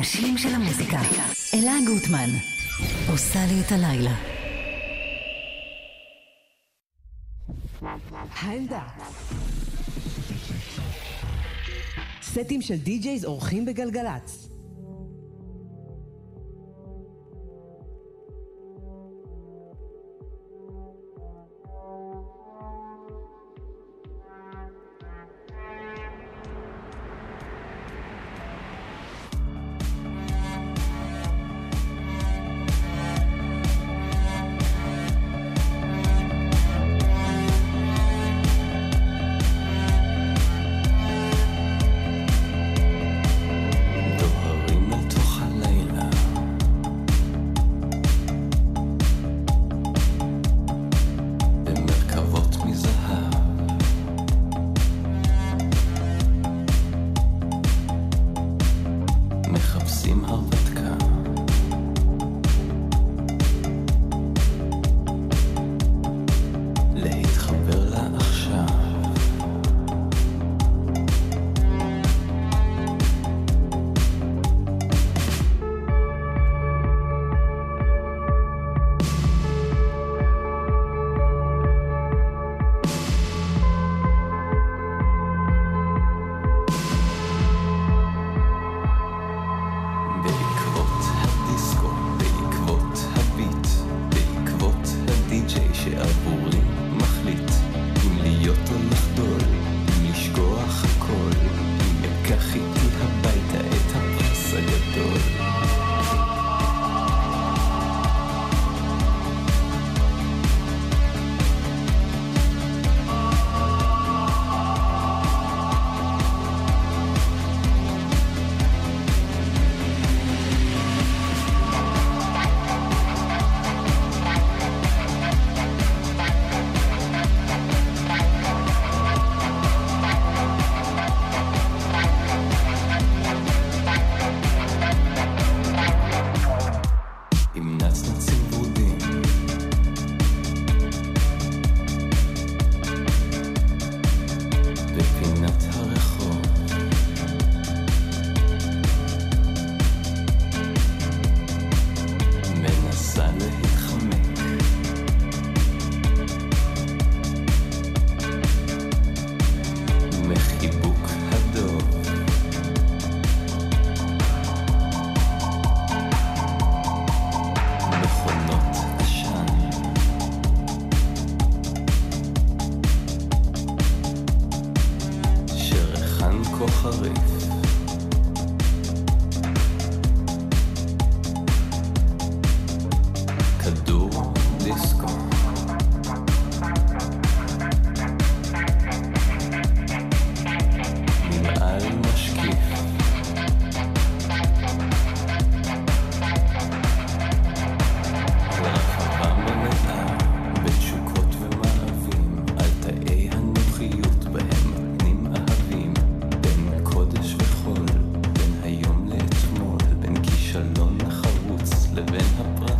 האנשים של המוזיקה. אלה גוטמן, עושה לי את הלילה. העמדה. סטים של די-ג'ייז אורחים בגלגלצ.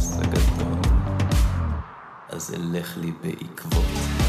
הכעס הגדול, אז אלך לי בעקבות.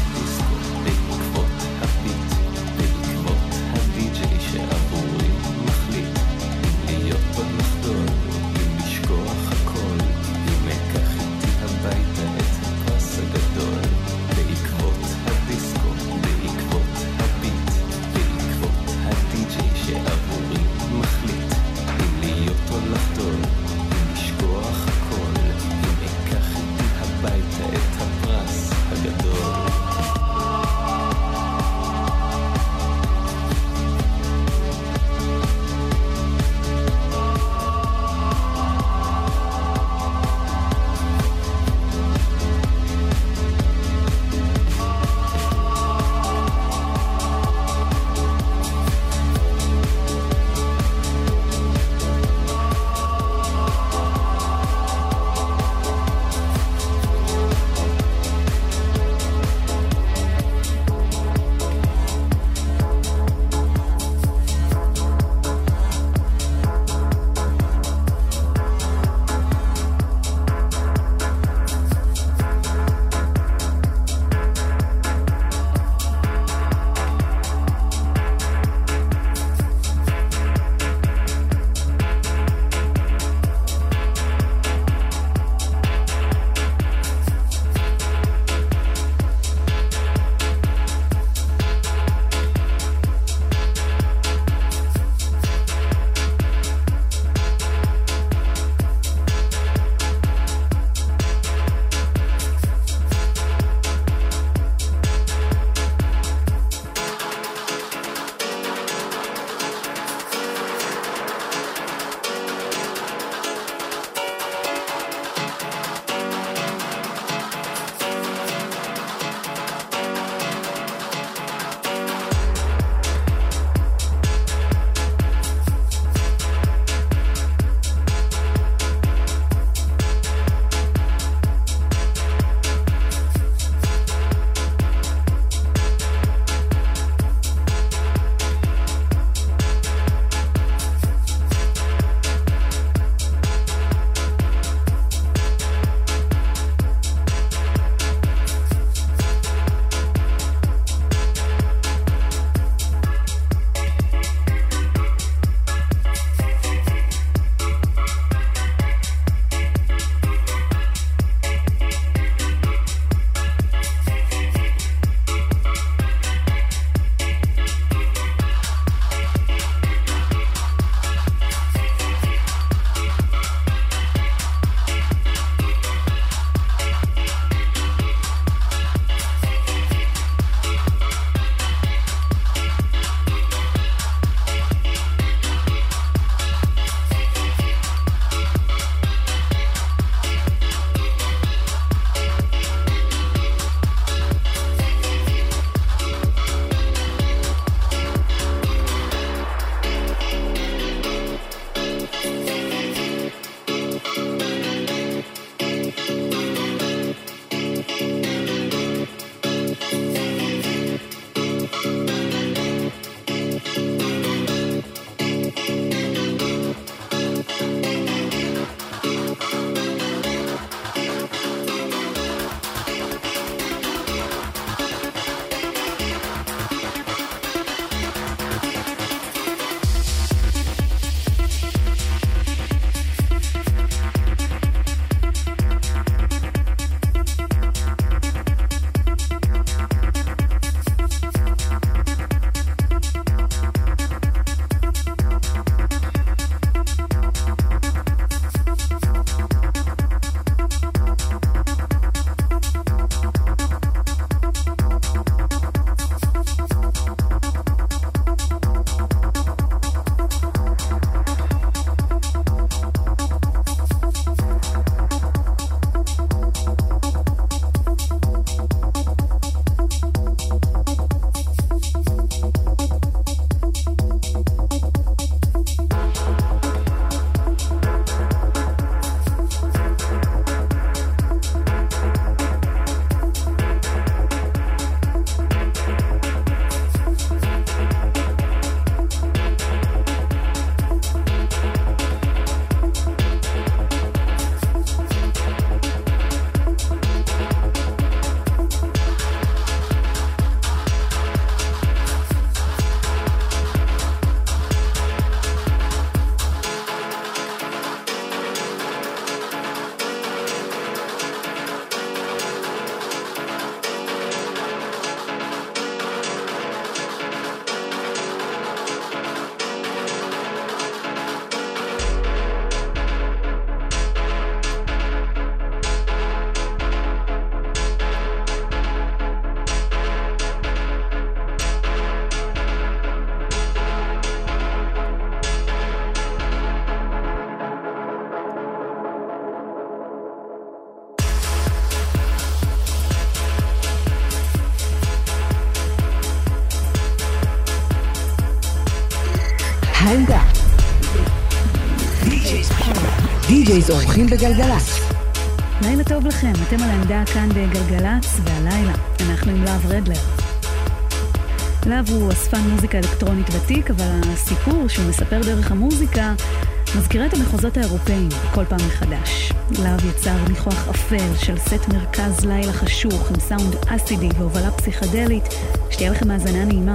אורחים בגלגלצ. לילה טוב לכם, אתם על העמדה כאן בגלגלצ, והלילה אנחנו עם להב רדלר. להב הוא אספן מוזיקה אלקטרונית ותיק, אבל הסיפור שהוא מספר דרך המוזיקה מזכירה את המחוזות האירופאים כל פעם מחדש. להב יצר ניחוח אפל של סט מרכז לילה חשוך עם סאונד אסידי והובלה פסיכדלית, שתהיה לכם האזנה נעימה.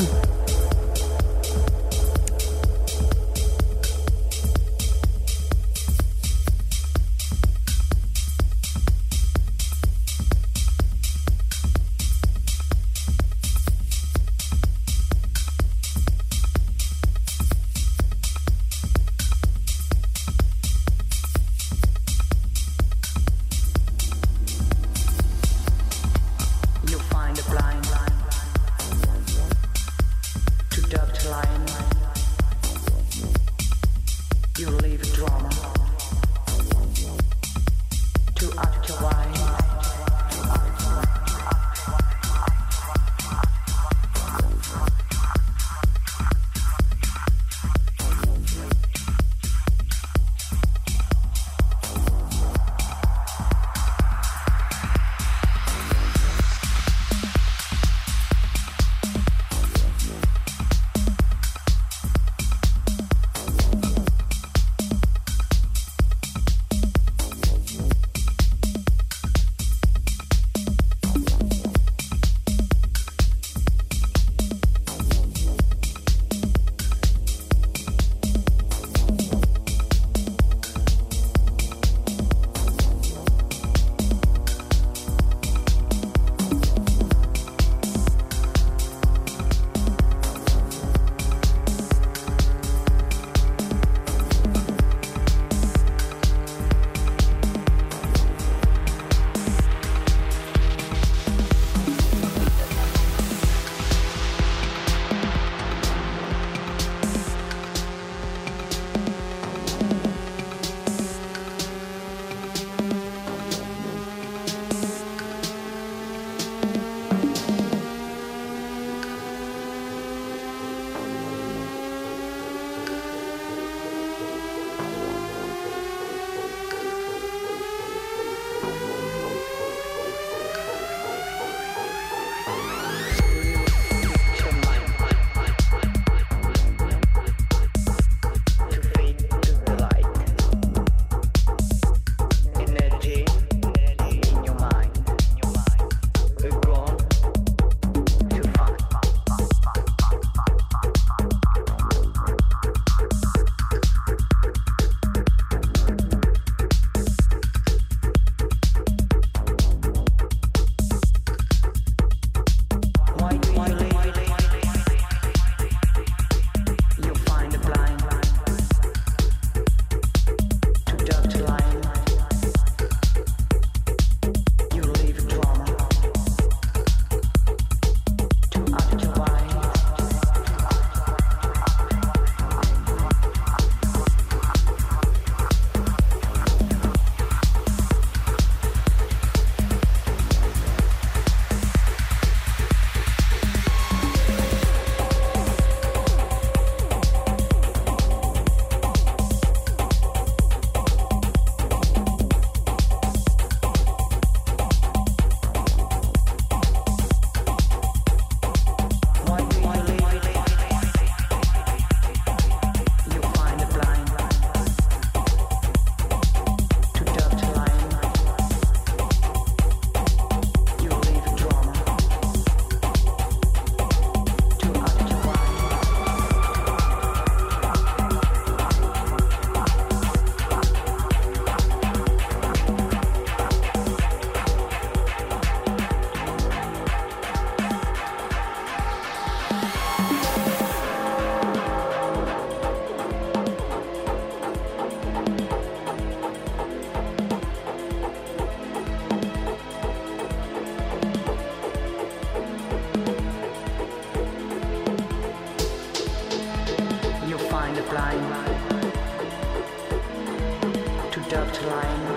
lifeline.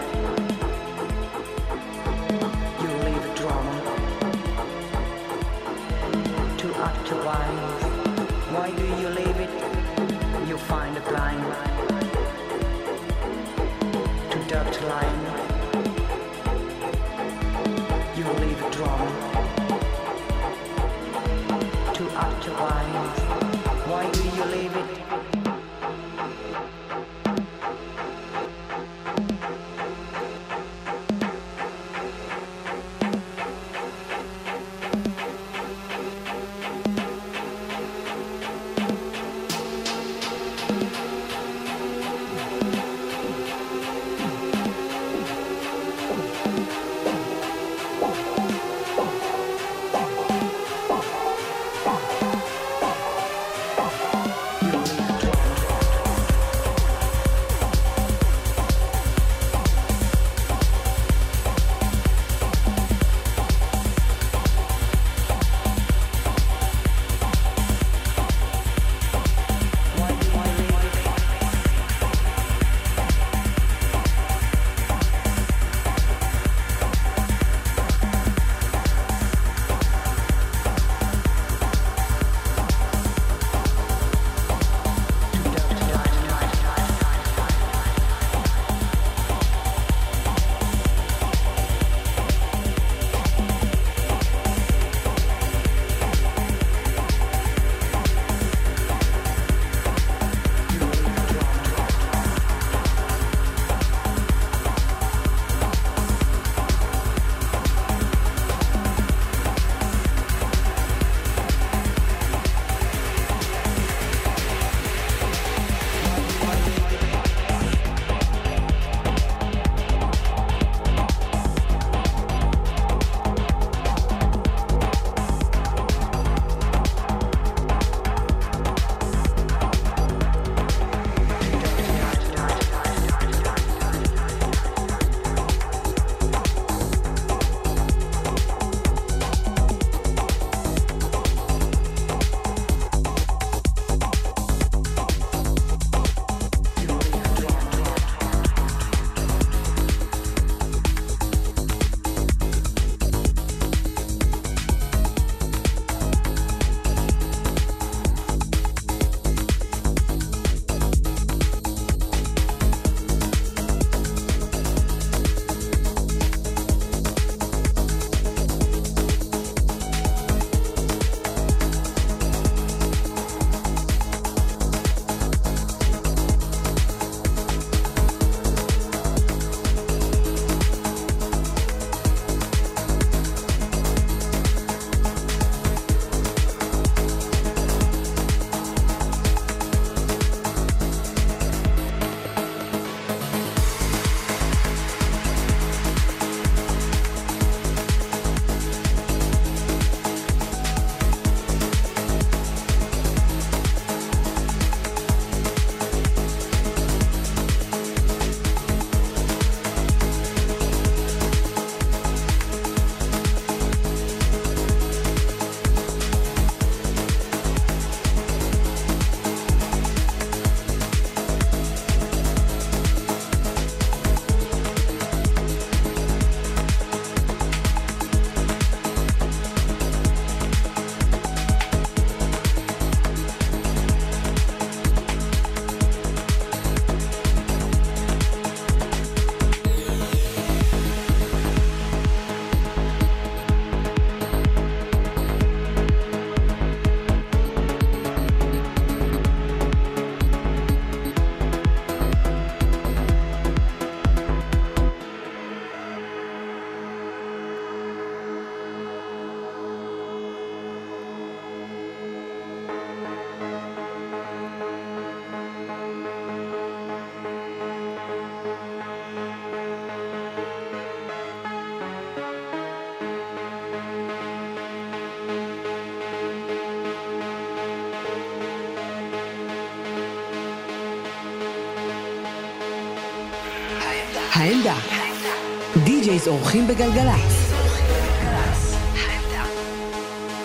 די-ג'ייז אורחים בגלגלצ.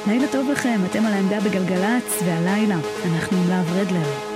לילה טוב לכם, אתם על העמדה בגלגלצ, והלילה אנחנו עם להב רדלר.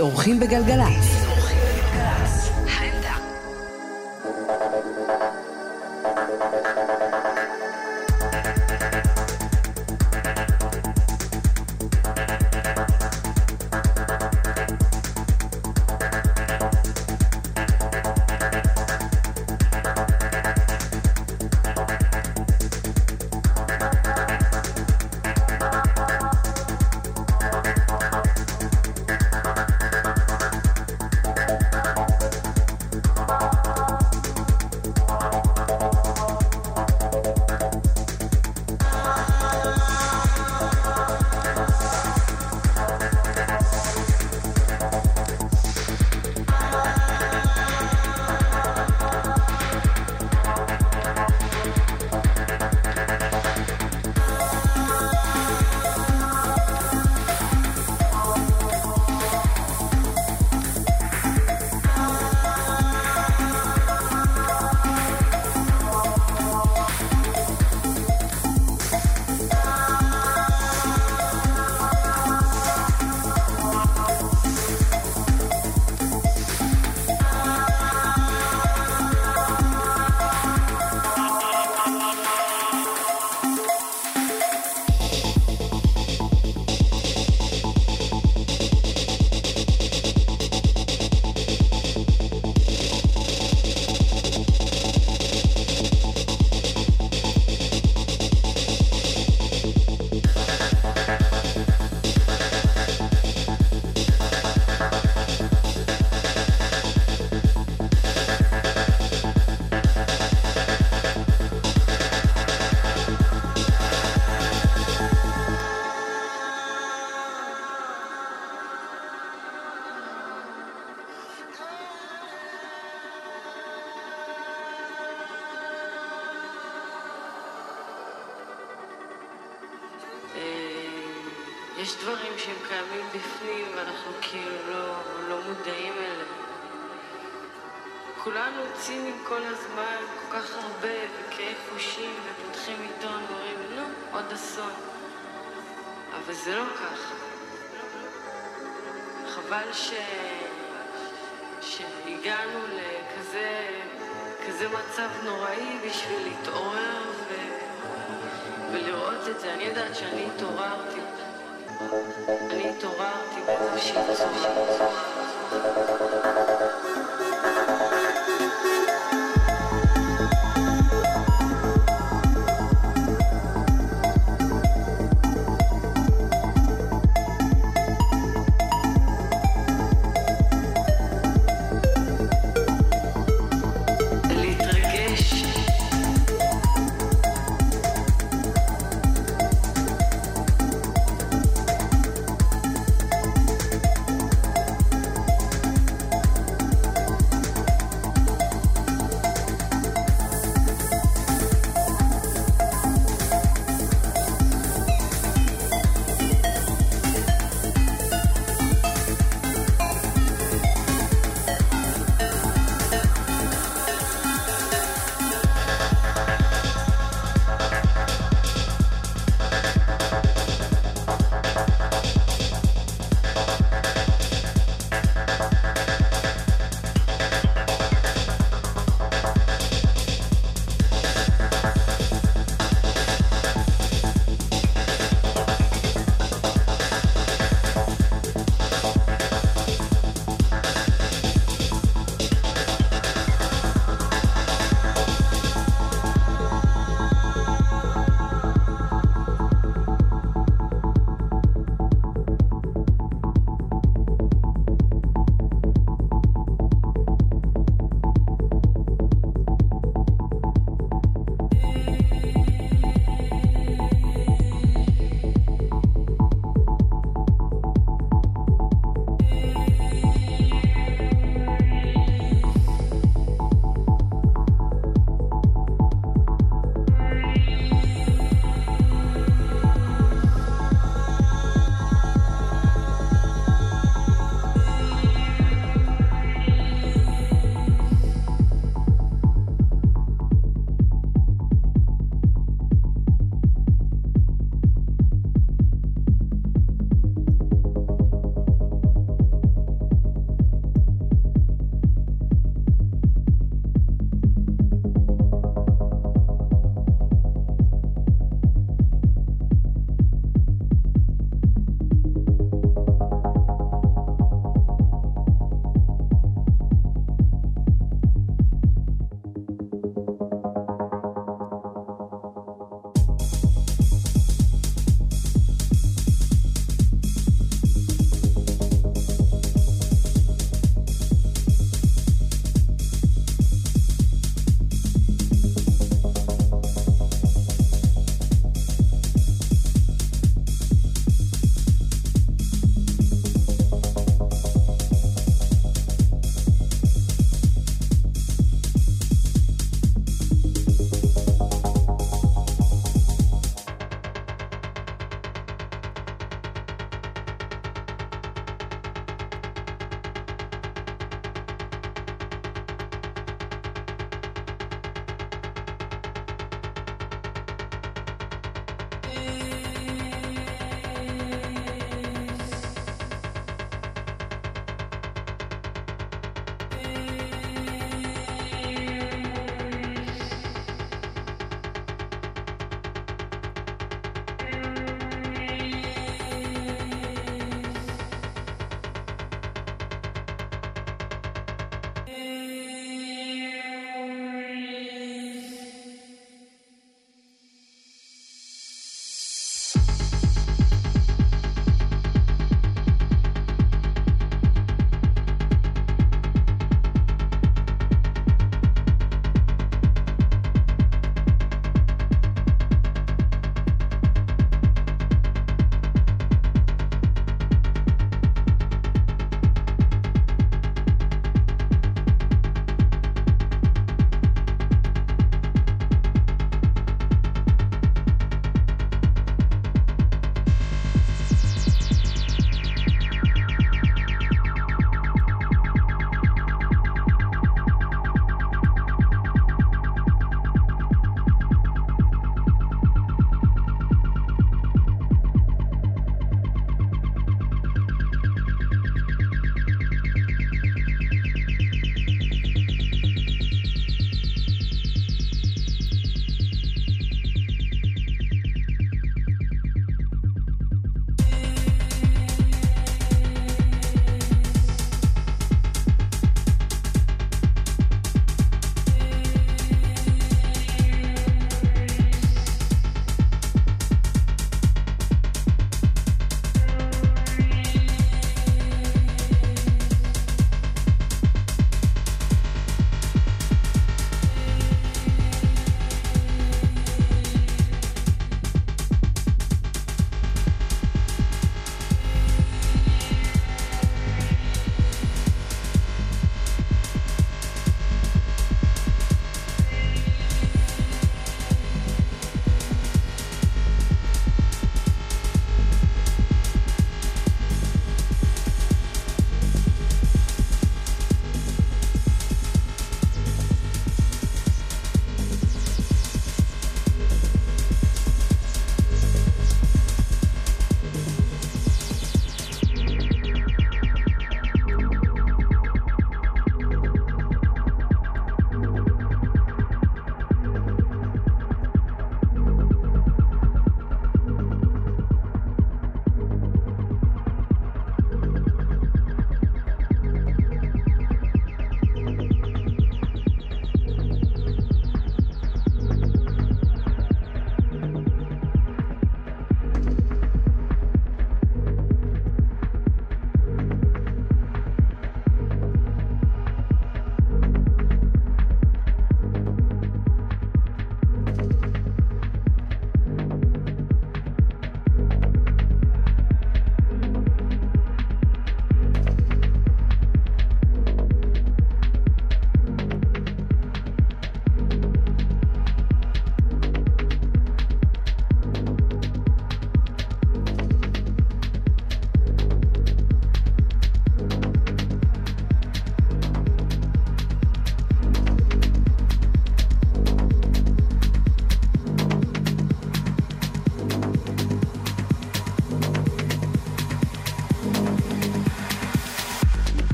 אורחים בגלגלצ. יש דברים שהם קיימים בפנים ואנחנו כאילו לא, לא מודעים אליהם. כולנו צינים כל הזמן, כל כך הרבה, וכאב חושים, ופותחים עיתון ואומרים, נו, עוד אסון. אבל זה לא ככה. חבל ש... שהגענו לכזה כזה מצב נוראי בשביל להתעורר ו... ולראות את זה. אני יודעת שאני התעוררתי. אני התעוררתי באיזושהי צורה.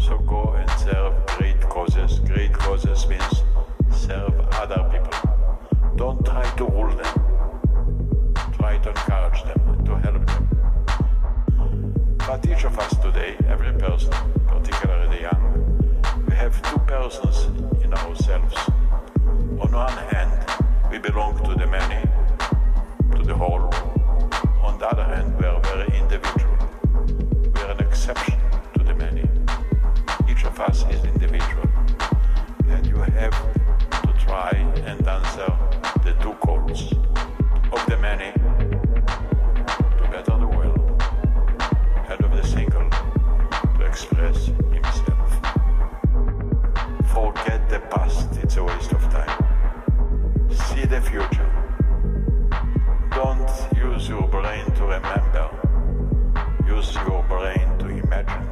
So go and serve great causes. Great causes means serve other people. Don't try to rule them. Try to encourage them, to help them. But each of us today, every person, particularly the young, we have two persons in ourselves. On one hand, we belong to the many, to the whole. On the other hand, we are very individual. We are an exception of us is individual. And you have to try and answer the two calls of the many to better the world, and of the single to express himself. Forget the past, it's a waste of time. See the future. Don't use your brain to remember. Use your brain to imagine,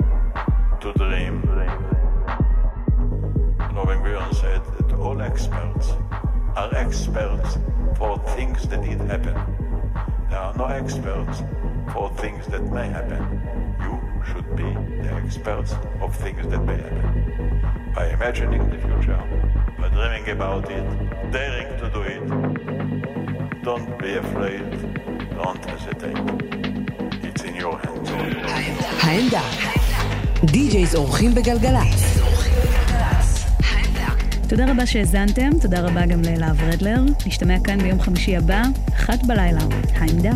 to dream. Robin Guren said that all experts are experts for things that did happen. There are no experts for things that may happen. You should be the experts of things that may happen. By imagining the future, by dreaming about it, daring to do it, don't be afraid, don't hesitate. It's in your hands. העמדה. די-ג'ייז אורחים בגלגלצ. תודה רבה שהאזנתם, תודה רבה גם ללהב רדלר. נשתמע כאן ביום חמישי הבא, אחת בלילה. העמדה.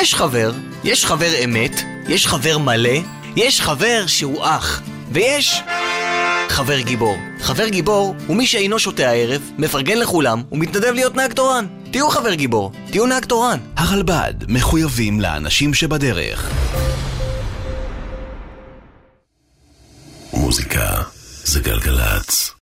יש חבר, יש חבר אמת, יש חבר מלא, יש חבר שהוא אח, ויש חבר גיבור. חבר גיבור הוא מי שאינו שותה הערב, מפרגן לכולם ומתנדב להיות נהג תורן. תהיו חבר גיבור, תהיו נהג תורן. הרלב"ד מחויבים לאנשים שבדרך.